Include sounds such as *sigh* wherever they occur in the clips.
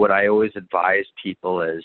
what I always advise people is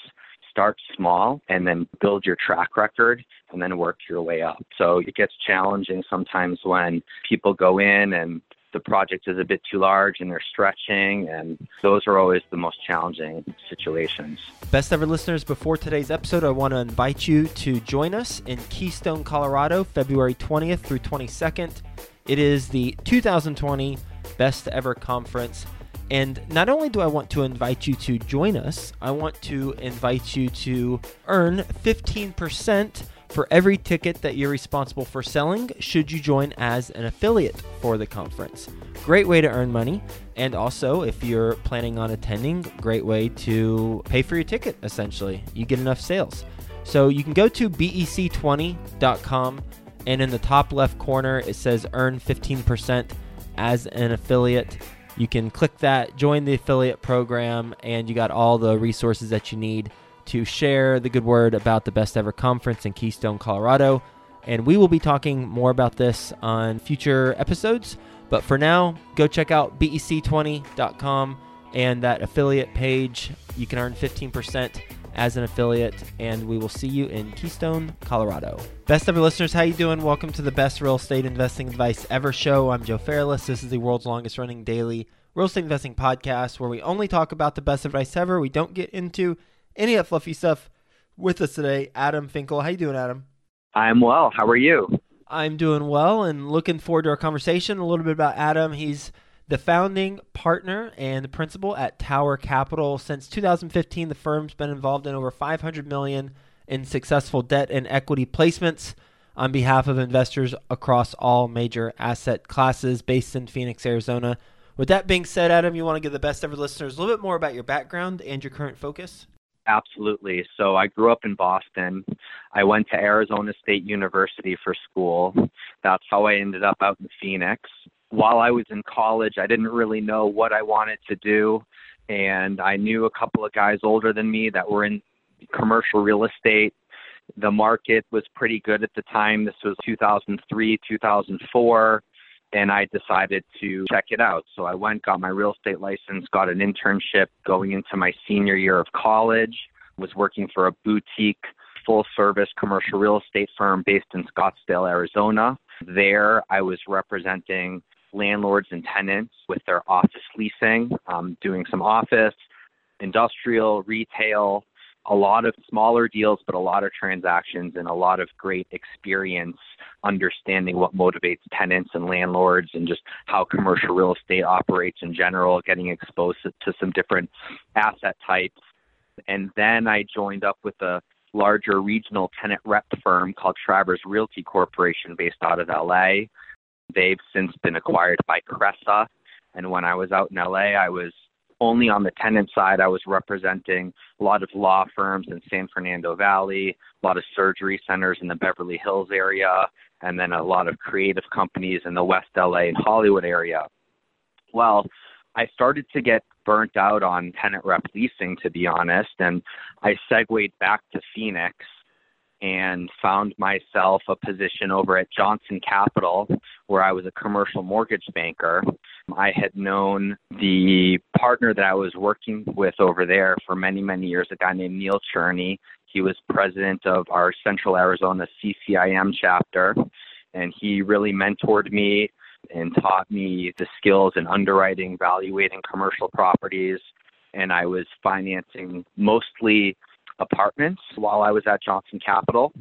start small and then build your track record and then work your way up. So it gets challenging sometimes when people go in and the project is a bit too large and they're stretching, and those are always the most challenging situations. Best ever listeners, before today's episode, I want to invite you to join us in Keystone, Colorado, February 20th through 22nd. It is the 2020 Best Ever Conference. And not only do I want to invite you to join us, I want to invite you to earn 15% for every ticket that you're responsible for selling should you join as an affiliate for the conference. Great way to earn money. And also, if you're planning on attending, great way to pay for your ticket essentially. You get enough sales. So you can go to bec20.com and in the top left corner it says earn 15% as an affiliate you can click that, join the affiliate program, and you got all the resources that you need to share the good word about the best ever conference in Keystone, Colorado. And we will be talking more about this on future episodes. But for now, go check out bec20.com and that affiliate page. You can earn 15% as an affiliate and we will see you in Keystone, Colorado. Best ever listeners, how you doing? Welcome to the best real estate investing advice ever show. I'm Joe Fairless. This is the world's longest running daily real estate investing podcast where we only talk about the best advice ever. We don't get into any of that fluffy stuff. With us today, Adam Finkel. How you doing, Adam? I'm well. How are you? I'm doing well and looking forward to our conversation. A little bit about Adam. He's the founding partner and principal at Tower Capital. Since 2015, the firm's been involved in over 500 million in successful debt and equity placements on behalf of investors across all major asset classes based in Phoenix, Arizona. With that being said, Adam, you want to give the best ever listeners a little bit more about your background and your current focus? Absolutely. So I grew up in Boston. I went to Arizona State University for school. That's how I ended up out in Phoenix while I was in college, I didn't really know what I wanted to do. And I knew a couple of guys older than me that were in commercial real estate. The market was pretty good at the time. This was 2003, 2004. And I decided to check it out. So I went, got my real estate license, got an internship going into my senior year of college, was working for a boutique full service commercial real estate firm based in Scottsdale, Arizona. There, I was representing landlords and tenants with their office leasing, um, doing some office, industrial, retail, a lot of smaller deals, but a lot of transactions and a lot of great experience understanding what motivates tenants and landlords and just how commercial real estate operates in general, getting exposed to some different asset types. And then I joined up with a larger regional tenant rep firm called Travers Realty Corporation based out of LA. They've since been acquired by Cresa. And when I was out in LA, I was only on the tenant side. I was representing a lot of law firms in San Fernando Valley, a lot of surgery centers in the Beverly Hills area, and then a lot of creative companies in the West LA and Hollywood area. Well, I started to get burnt out on tenant rep leasing, to be honest, and I segued back to Phoenix and found myself a position over at Johnson Capital, where I was a commercial mortgage banker. I had known the partner that I was working with over there for many, many years, a guy named Neil Cherney. He was president of our Central Arizona CCIM chapter, and he really mentored me and taught me the skills in underwriting, evaluating commercial properties. And I was financing mostly apartments while I was at Johnson Capital,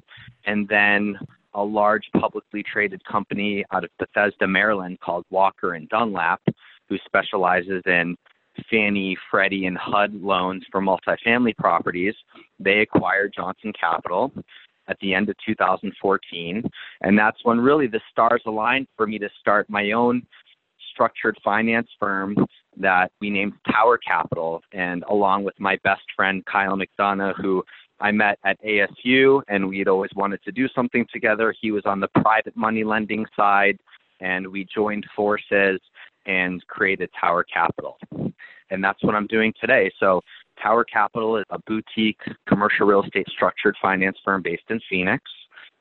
and then a large publicly traded company out of Bethesda, Maryland called Walker and Dunlop, who specializes in Fannie, Freddie, and HUD loans for multifamily properties. They acquired Johnson Capital at the end of 2014, and that's when really the stars aligned for me to start my own structured finance firm that we named Tower Capital. And along with my best friend, Kyle McDonough, who I met at ASU, and we'd always wanted to do something together. He was on the private money lending side, and we joined forces and created Tower Capital. And that's what I'm doing today. So, Tower Capital is a boutique commercial real estate structured finance firm based in Phoenix.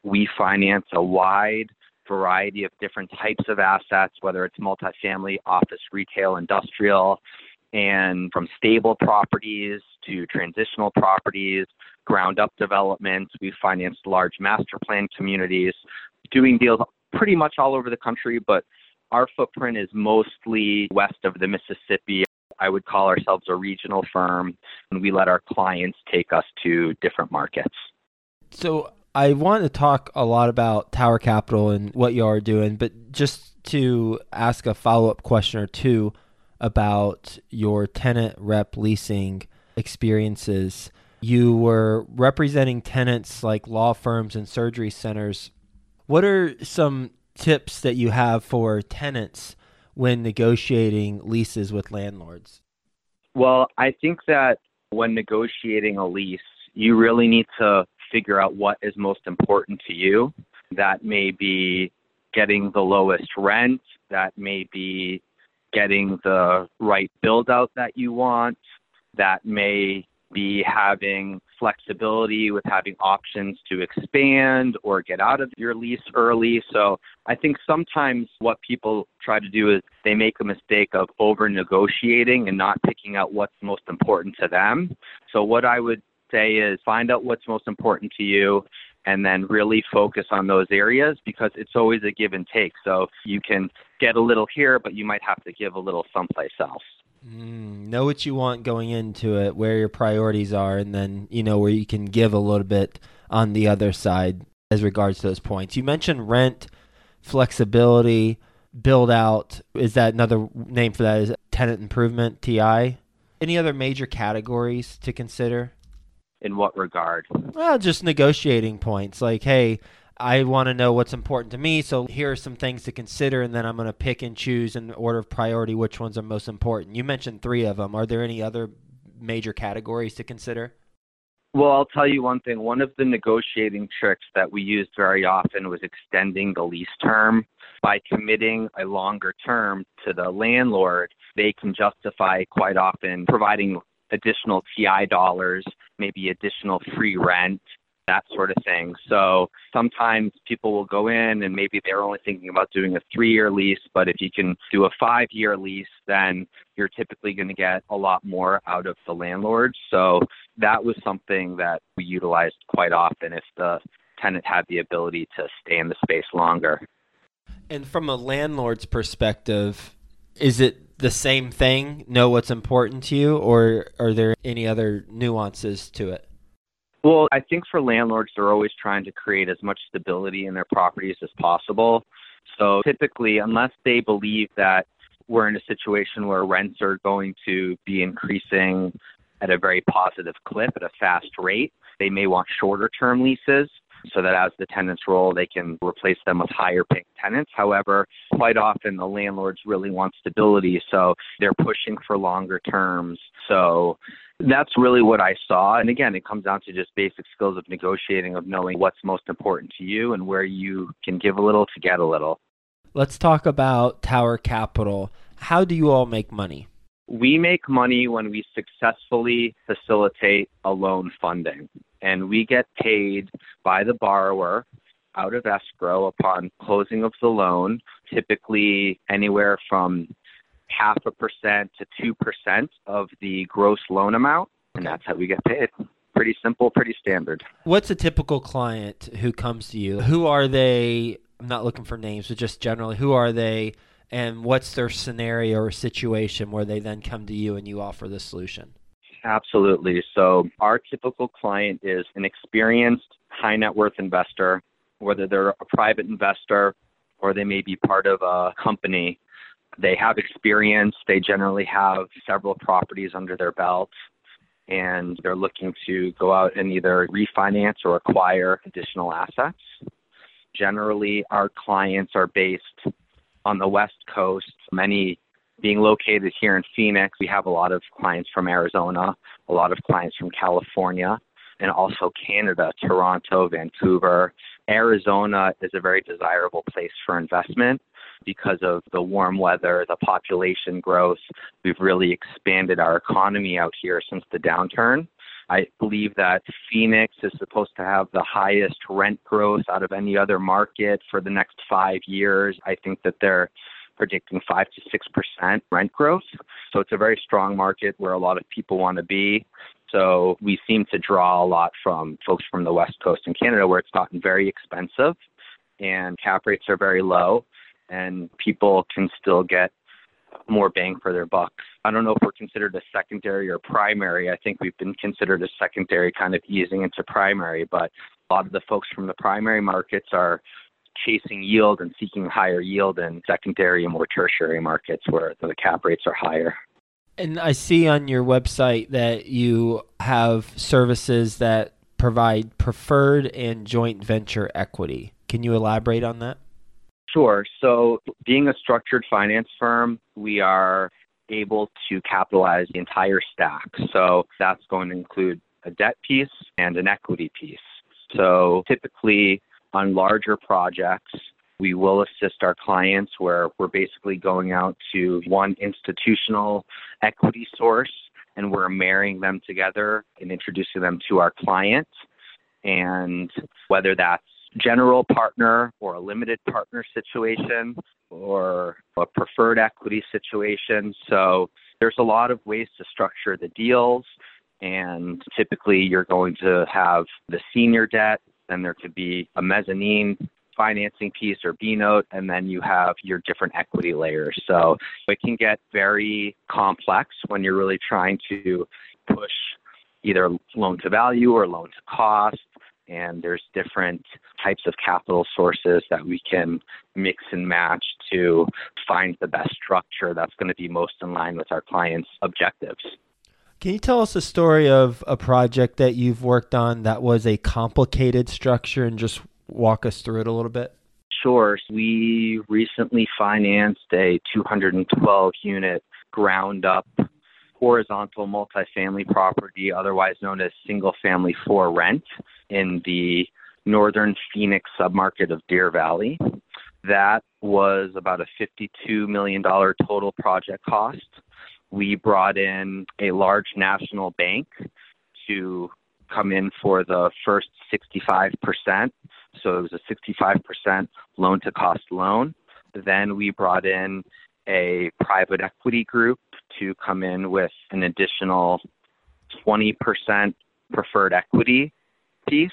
We finance a wide variety of different types of assets, whether it's multifamily, office, retail, industrial. And from stable properties to transitional properties, ground up developments, we financed large master plan communities, doing deals pretty much all over the country, but our footprint is mostly west of the Mississippi. I would call ourselves a regional firm, and we let our clients take us to different markets. So I want to talk a lot about Tower Capital and what you are doing, but just to ask a follow up question or two about your tenant rep leasing experiences. You were representing tenants like law firms and surgery centers. What are some tips that you have for tenants when negotiating leases with landlords? Well, I think that when negotiating a lease, you really need to figure out what is most important to you. That may be getting the lowest rent, that may be getting the right build out that you want, that may be having flexibility with having options to expand or get out of your lease early. So I think sometimes what people try to do is they make a mistake of over negotiating and not picking out what's most important to them. So what I would say is find out what's most important to you and then really focus on those areas because it's always a give and take. So you can get a little here, but you might have to give a little someplace else. Mm, know what you want going into it, where your priorities are, and then you know where you can give a little bit on the other side as regards to those points. You mentioned rent, flexibility, build out. Is that another name for that? Is tenant improvement, TI? Any other major categories to consider? In what regard? Well, just negotiating points. Like, hey, I want to know what's important to me. So here are some things to consider, and then I'm going to pick and choose in order of priority which ones are most important. You mentioned three of them. Are there any other major categories to consider? Well, I'll tell you one thing. One of the negotiating tricks that we used very often was extending the lease term. By committing a longer term to the landlord, they can justify quite often providing additional TI dollars, maybe additional free rent, that sort of thing. So sometimes people will go in and maybe they're only thinking about doing a three year lease, but if you can do a five year lease, then you're typically going to get a lot more out of the landlord. So that was something that we utilized quite often if the tenant had the ability to stay in the space longer. And from a landlord's perspective, is it the same thing? Know what's important to you, or are there any other nuances to it? Well, I think for landlords, they're always trying to create as much stability in their properties as possible. So typically, unless they believe that we're in a situation where rents are going to be increasing at a very positive clip at a fast rate, they may want shorter term leases so that as the tenants roll, they can replace them with higher paying tenants. However, quite often the landlords really want stability, so they're pushing for longer terms. So that's really what I saw. And again, it comes down to just basic skills of negotiating, of knowing what's most important to you and where you can give a little to get a little. Let's talk about Tower Capital. How do you all make money? We make money when we successfully facilitate a loan funding, and we get paid by the borrower out of escrow upon closing of the loan, typically anywhere from half a percent to two percent of the gross loan amount, and that's how we get paid. Pretty simple, pretty standard. What's a typical client who comes to you? Who are they? I'm not looking for names, but just generally, who are they? And what's their scenario or situation where they then come to you and you offer the solution? Absolutely. So, our typical client is an experienced high net worth investor, whether they're a private investor or they may be part of a company they have experience. They generally have several properties under their belt, and they're looking to go out and either refinance or acquire additional assets. Generally, our clients are based on the West Coast, many being located here in Phoenix. We have a lot of clients from Arizona, a lot of clients from California, and also Canada, Toronto, Vancouver. Arizona is a very desirable place for investment because of the warm weather, the population growth. We've really expanded our economy out here since the downturn. I believe that Phoenix is supposed to have the highest rent growth out of any other market for the next five years. I think that they're predicting 5 to 6% rent growth. So it's a very strong market where a lot of people want to be. So we seem to draw a lot from folks from the West Coast in Canada where it's gotten very expensive and cap rates are very low and people can still get more bang for their bucks. I don't know if we're considered a secondary or primary. I think we've been considered a secondary, kind of easing into primary, but a lot of the folks from the primary markets are chasing yield and seeking higher yield in secondary and more tertiary markets where the cap rates are higher. And I see on your website that you have services that provide preferred and joint venture equity. Can you elaborate on that? Sure. So, being a structured finance firm, we are able to capitalize the entire stack. So, that's going to include a debt piece and an equity piece. So, typically on larger projects, we will assist our clients where we're basically going out to one institutional equity source and we're marrying them together and introducing them to our client. And whether that's general partner or a limited partner situation or a preferred equity situation. So there's a lot of ways to structure the deals. And typically, you're going to have the senior debt, then there could be a mezzanine financing piece or B note, and then you have your different equity layers. So it can get very complex when you're really trying to push either loan to value or loan to cost. And there's different types of capital sources that we can mix and match to find the best structure that's going to be most in line with our clients' objectives. Can you tell us a story of a project that you've worked on that was a complicated structure and just walk us through it a little bit? Sure. We recently financed a 212 unit ground up horizontal multifamily property, otherwise known as single family for rent, in the northern Phoenix submarket of Deer Valley. That was about a $52 million total project cost. We brought in a large national bank to come in for the first 65%. So it was a 65% loan to cost loan. Then we brought in a private equity group to come in with an additional 20% preferred equity piece.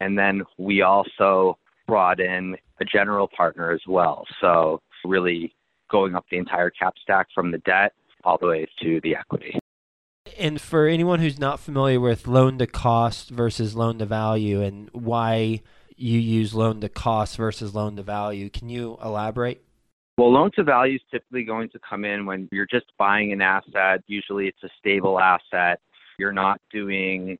And then we also brought in a general partner as well. So really going up the entire cap stack from the debt all the way to the equity. And for anyone who's not familiar with loan to cost versus loan to value and why you use loan to cost versus loan to value, can you elaborate? Well, loan to value is typically going to come in when you're just buying an asset. Usually it's a stable asset. You're not doing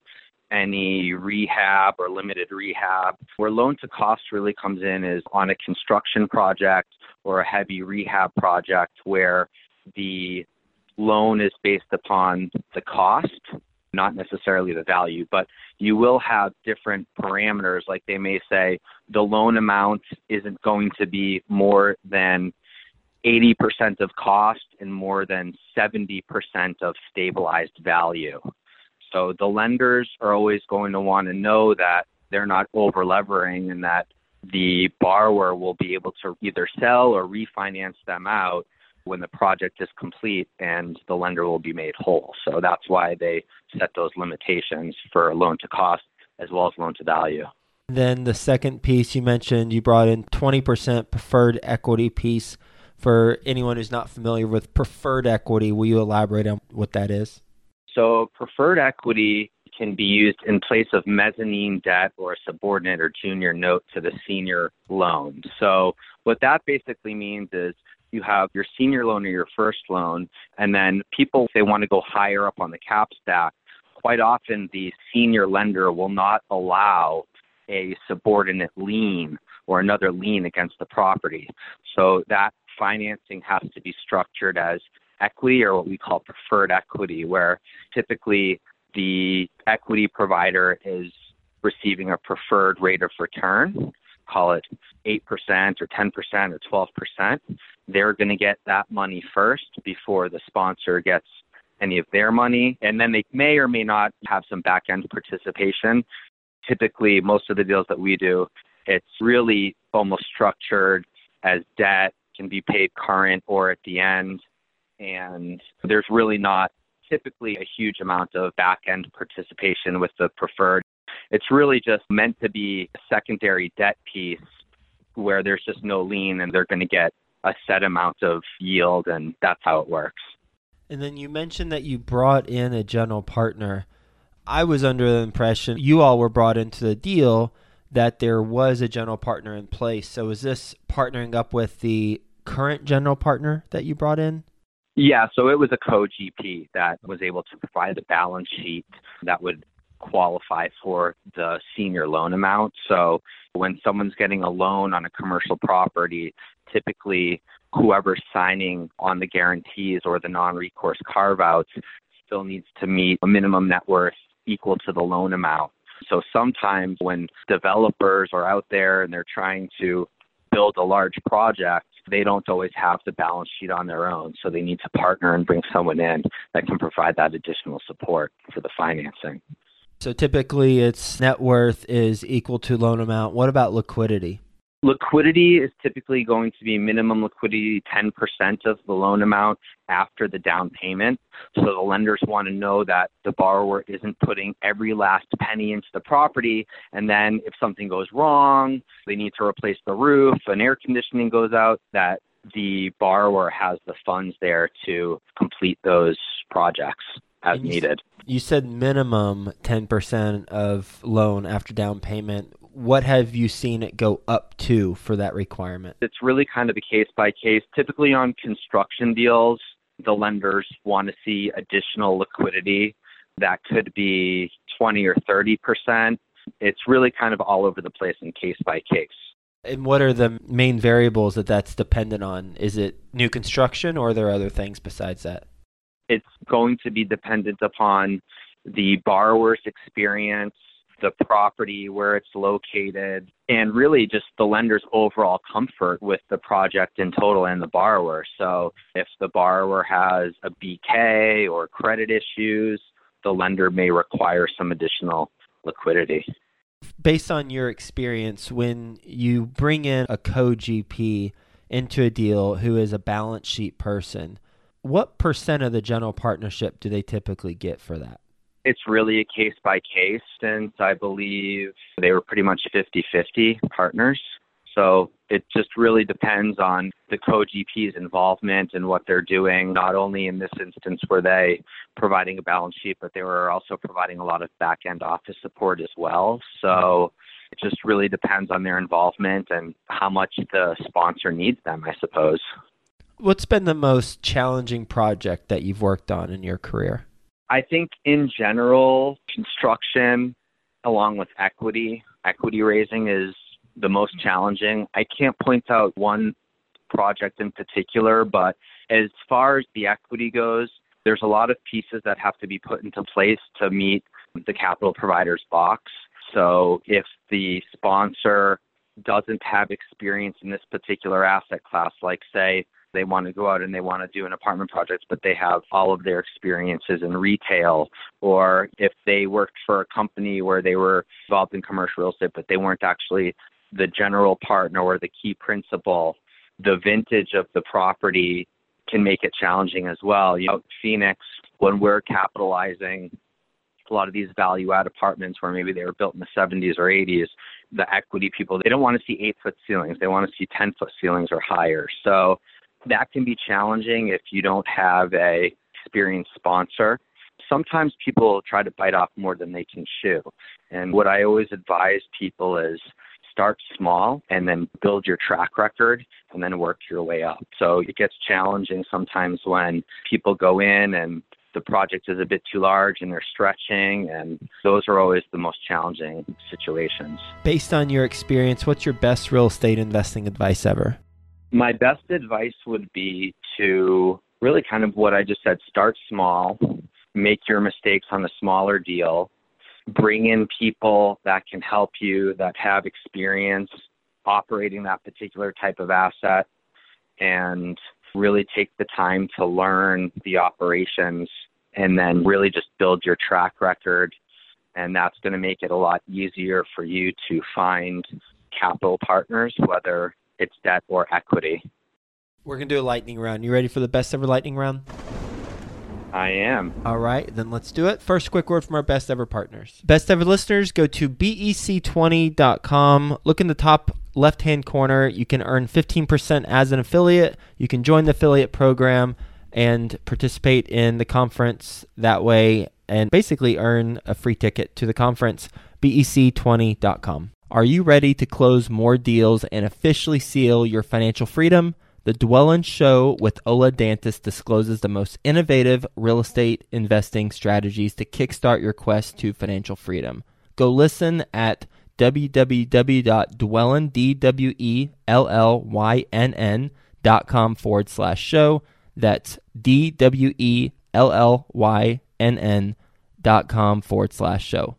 any rehab or limited rehab. Where loan to cost really comes in is on a construction project or a heavy rehab project where the loan is based upon the cost, not necessarily the value, but you will have different parameters. Like they may say the loan amount isn't going to be more than 80% of cost and more than 70% of stabilized value. So the lenders are always going to want to know that they're not over levering and that the borrower will be able to either sell or refinance them out when the project is complete and the lender will be made whole. So that's why they set those limitations for loan to cost as well as loan to value. Then the second piece you mentioned, you brought in 20% preferred equity piece. For anyone who's not familiar with preferred equity, will you elaborate on what that is? So, preferred equity can be used in place of mezzanine debt or a subordinate or junior note to the senior loan. So, what that basically means is you have your senior loan or your first loan, and then people, if they want to go higher up on the cap stack, quite often the senior lender will not allow a subordinate lien or another lien against the property. So that financing has to be structured as equity or what we call preferred equity, where typically the equity provider is receiving a preferred rate of return call it 8% or 10% or 12%, they're going to get that money first before the sponsor gets any of their money. And then they may or may not have some back end participation. Typically, most of the deals that we do, it's really almost structured as debt can be paid current or at the end. And there's really not typically a huge amount of back end participation with the preferred. It's really just meant to be a secondary debt piece where there's just no lien and they're going to get a set amount of yield, and that's how it works. And then you mentioned that you brought in a general partner. I was under the impression you all were brought into the deal that there was a general partner in place. So is this partnering up with the current general partner that you brought in? Yeah, so it was a co GP that was able to provide the balance sheet that would qualify for the senior loan amount. So when someone's getting a loan on a commercial property, typically whoever's signing on the guarantees or the non recourse carve outs still needs to meet a minimum net worth equal to the loan amount. So sometimes when developers are out there and they're trying to build a large project, they don't always have the balance sheet on their own. So they need to partner and bring someone in that can provide that additional support for the financing. So typically its net worth is equal to loan amount. What about liquidity? Liquidity is typically going to be minimum liquidity 10% of the loan amount after the down payment. So the lenders want to know that the borrower isn't putting every last penny into the property. And then if something goes wrong, they need to replace the roof, and air conditioning goes out, that the borrower has the funds there to complete those projects as you needed. you said minimum 10% of loan after down payment what have you seen it go up to for that requirement? It's really kind of a case by case. Typically on construction deals, the lenders want to see additional liquidity that could be 20 or 30 percent. It's really kind of all over the place and case by case. And what are the main variables that that's dependent on? Is it new construction or are there other things besides that? It's going to be dependent upon the borrower's experience, the property, where it's located, and really just the lender's overall comfort with the project in total and the borrower. So if the borrower has a BK or credit issues, the lender may require some additional liquidity. Based on your experience, when you bring in a co GP into a deal who is a balance sheet person, what percent of the general partnership do they typically get for that? It's really a case by case since I believe they were pretty much 50 50 partners. So it just really depends on the co GP's involvement and what they're doing. Not only in this instance were they providing a balance sheet, but they were also providing a lot of back end office support as well. So it just really depends on their involvement and how much the sponsor needs them, I suppose. What's been the most challenging project that you've worked on in your career? I think in general, construction along with equity, equity raising is the most mm-hmm. challenging. I can't point out one project in particular, but as far as the equity goes, there's a lot of pieces that have to be put into place to meet the capital provider's box. So if the sponsor doesn't have experience in this particular asset class, like say they want to go out and they want to do an apartment project, but they have all of their experiences in retail, or if they worked for a company where they were involved in commercial real estate, but they weren't actually the general partner or the key principal, the vintage of the property can make it challenging as well. You know, Phoenix, when we're capitalizing a lot of these value add apartments where maybe they were built in the 70s or 80s, the equity people, they don't want to see eight foot ceilings. They want to see 10 foot ceilings or higher. So that can be challenging if you don't have a experienced sponsor. Sometimes people try to bite off more than they can chew. And what I always advise people is start small and then build your track record and then work your way up. So it gets challenging sometimes when people go in and the project is a bit too large and they're stretching and those are always the most challenging situations. Based on your experience, what's your best real estate investing advice ever? My best advice would be to really kind of what I just said start small, make your mistakes on the smaller deal, bring in people that can help you that have experience operating that particular type of asset, and really take the time to learn the operations and then really just build your track record. And that's going to make it a lot easier for you to find capital partners, whether it's debt or equity. We're going to do a lightning round. You ready for the best ever lightning round? I am. All right, then let's do it. First, quick word from our best ever partners. Best ever listeners, go to bec20.com. Look in the top left hand corner. You can earn 15% as an affiliate. You can join the affiliate program and participate in the conference that way and basically earn a free ticket to the conference. bec20.com. Are you ready to close more deals and officially seal your financial freedom? The Dwellynn Show with Ola Dantis discloses the most innovative real estate investing strategies to kickstart your quest to financial freedom. Go listen at www.dwellynn.com forward slash show. That's D W E L L Y N N dot com forward slash show.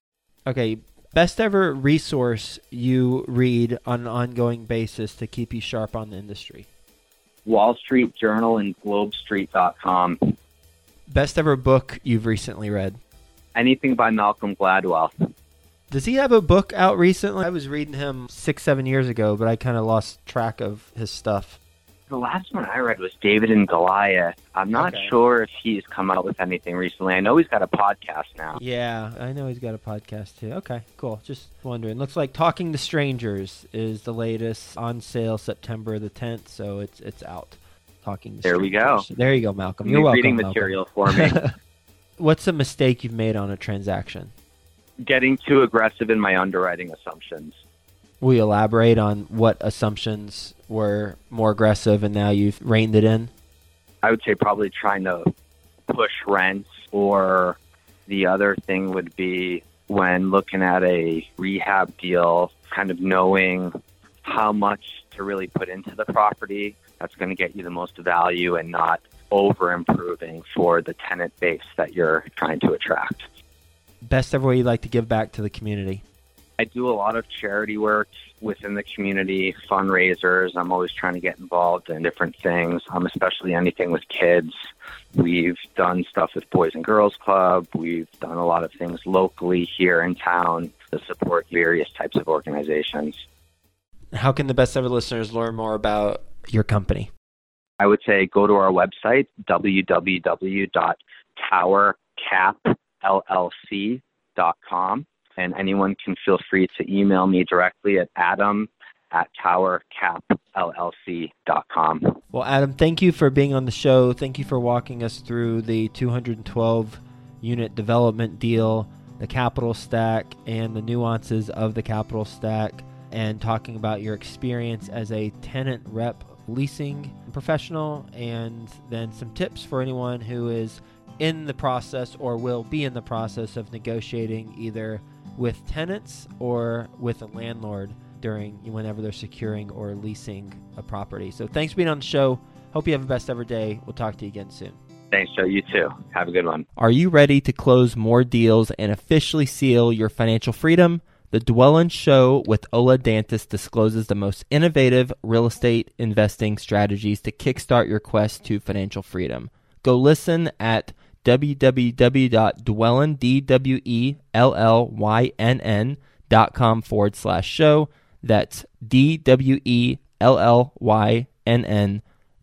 Okay, best ever resource you read on an ongoing basis to keep you sharp on the industry. Wall Street Journal and GlobeStreet.com. Best ever book you've recently read. Anything by Malcolm Gladwell. Does he have a book out recently? I was reading him six, seven years ago, but I kind of lost track of his stuff. The last one I read was David and Goliath. I'm not Okay. sure if he's come out with anything recently. I know he's got a podcast now. Yeah, I know he's got a podcast too. Okay, cool. Just wondering. Looks like Talking to Strangers is the latest on sale September the 10th, so it's it's out. Talking to There we go. There you go, Malcolm. You're welcome. reading Malcolm. material for me. *laughs* What's a mistake you've made on a transaction? Getting too aggressive in my underwriting assumptions. Will you elaborate on what assumptions were more aggressive and now you've reined it in? I would say probably trying to push rents, or the other thing would be when looking at a rehab deal, kind of knowing how much to really put into the property that's going to get you the most value and not over improving for the tenant base that you're trying to attract. Best ever way you'd like to give back to the community? I do a lot of charity work within the community, fundraisers. I'm always trying to get involved in different things, um, especially anything with kids. We've done stuff with Boys and Girls Club. We've done a lot of things locally here in town to support various types of organizations. How can the best ever listeners learn more about your company? I would say go to our website, www.towercapllc.com, and anyone can feel free to email me directly at adam at towercapllc.com. Well, Adam, thank you for being on the show. Thank you for walking us through the 212 unit development deal, the capital stack, and the nuances of the capital stack, and talking about your experience as a tenant rep leasing professional, and then some tips for anyone who is in the process or will be in the process of negotiating either with tenants or with a landlord during whenever they're securing or leasing a property. So thanks for being on the show. Hope you have a best ever day. We'll talk to you again soon. Thanks, Joe. You too. Have a good one. Are you ready to close more deals and officially seal your financial freedom? The Dwellynn Show with Ola Dantis discloses the most innovative real estate investing strategies to kickstart your quest to financial freedom. Go listen at www.dwellynn, D-W-E-L-L-Y-N-N dot com forward slash show. That's D-W-E-L-L-Y-N-N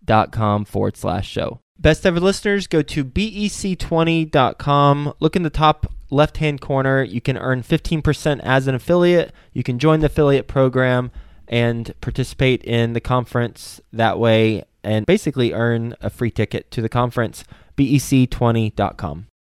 dot com forward slash show. Best ever listeners, go to bec20.com. Look in the top left hand corner. You can earn 15% as an affiliate. You can join the affiliate program and participate in the conference that way and basically earn a free ticket to the conference. bec20.com.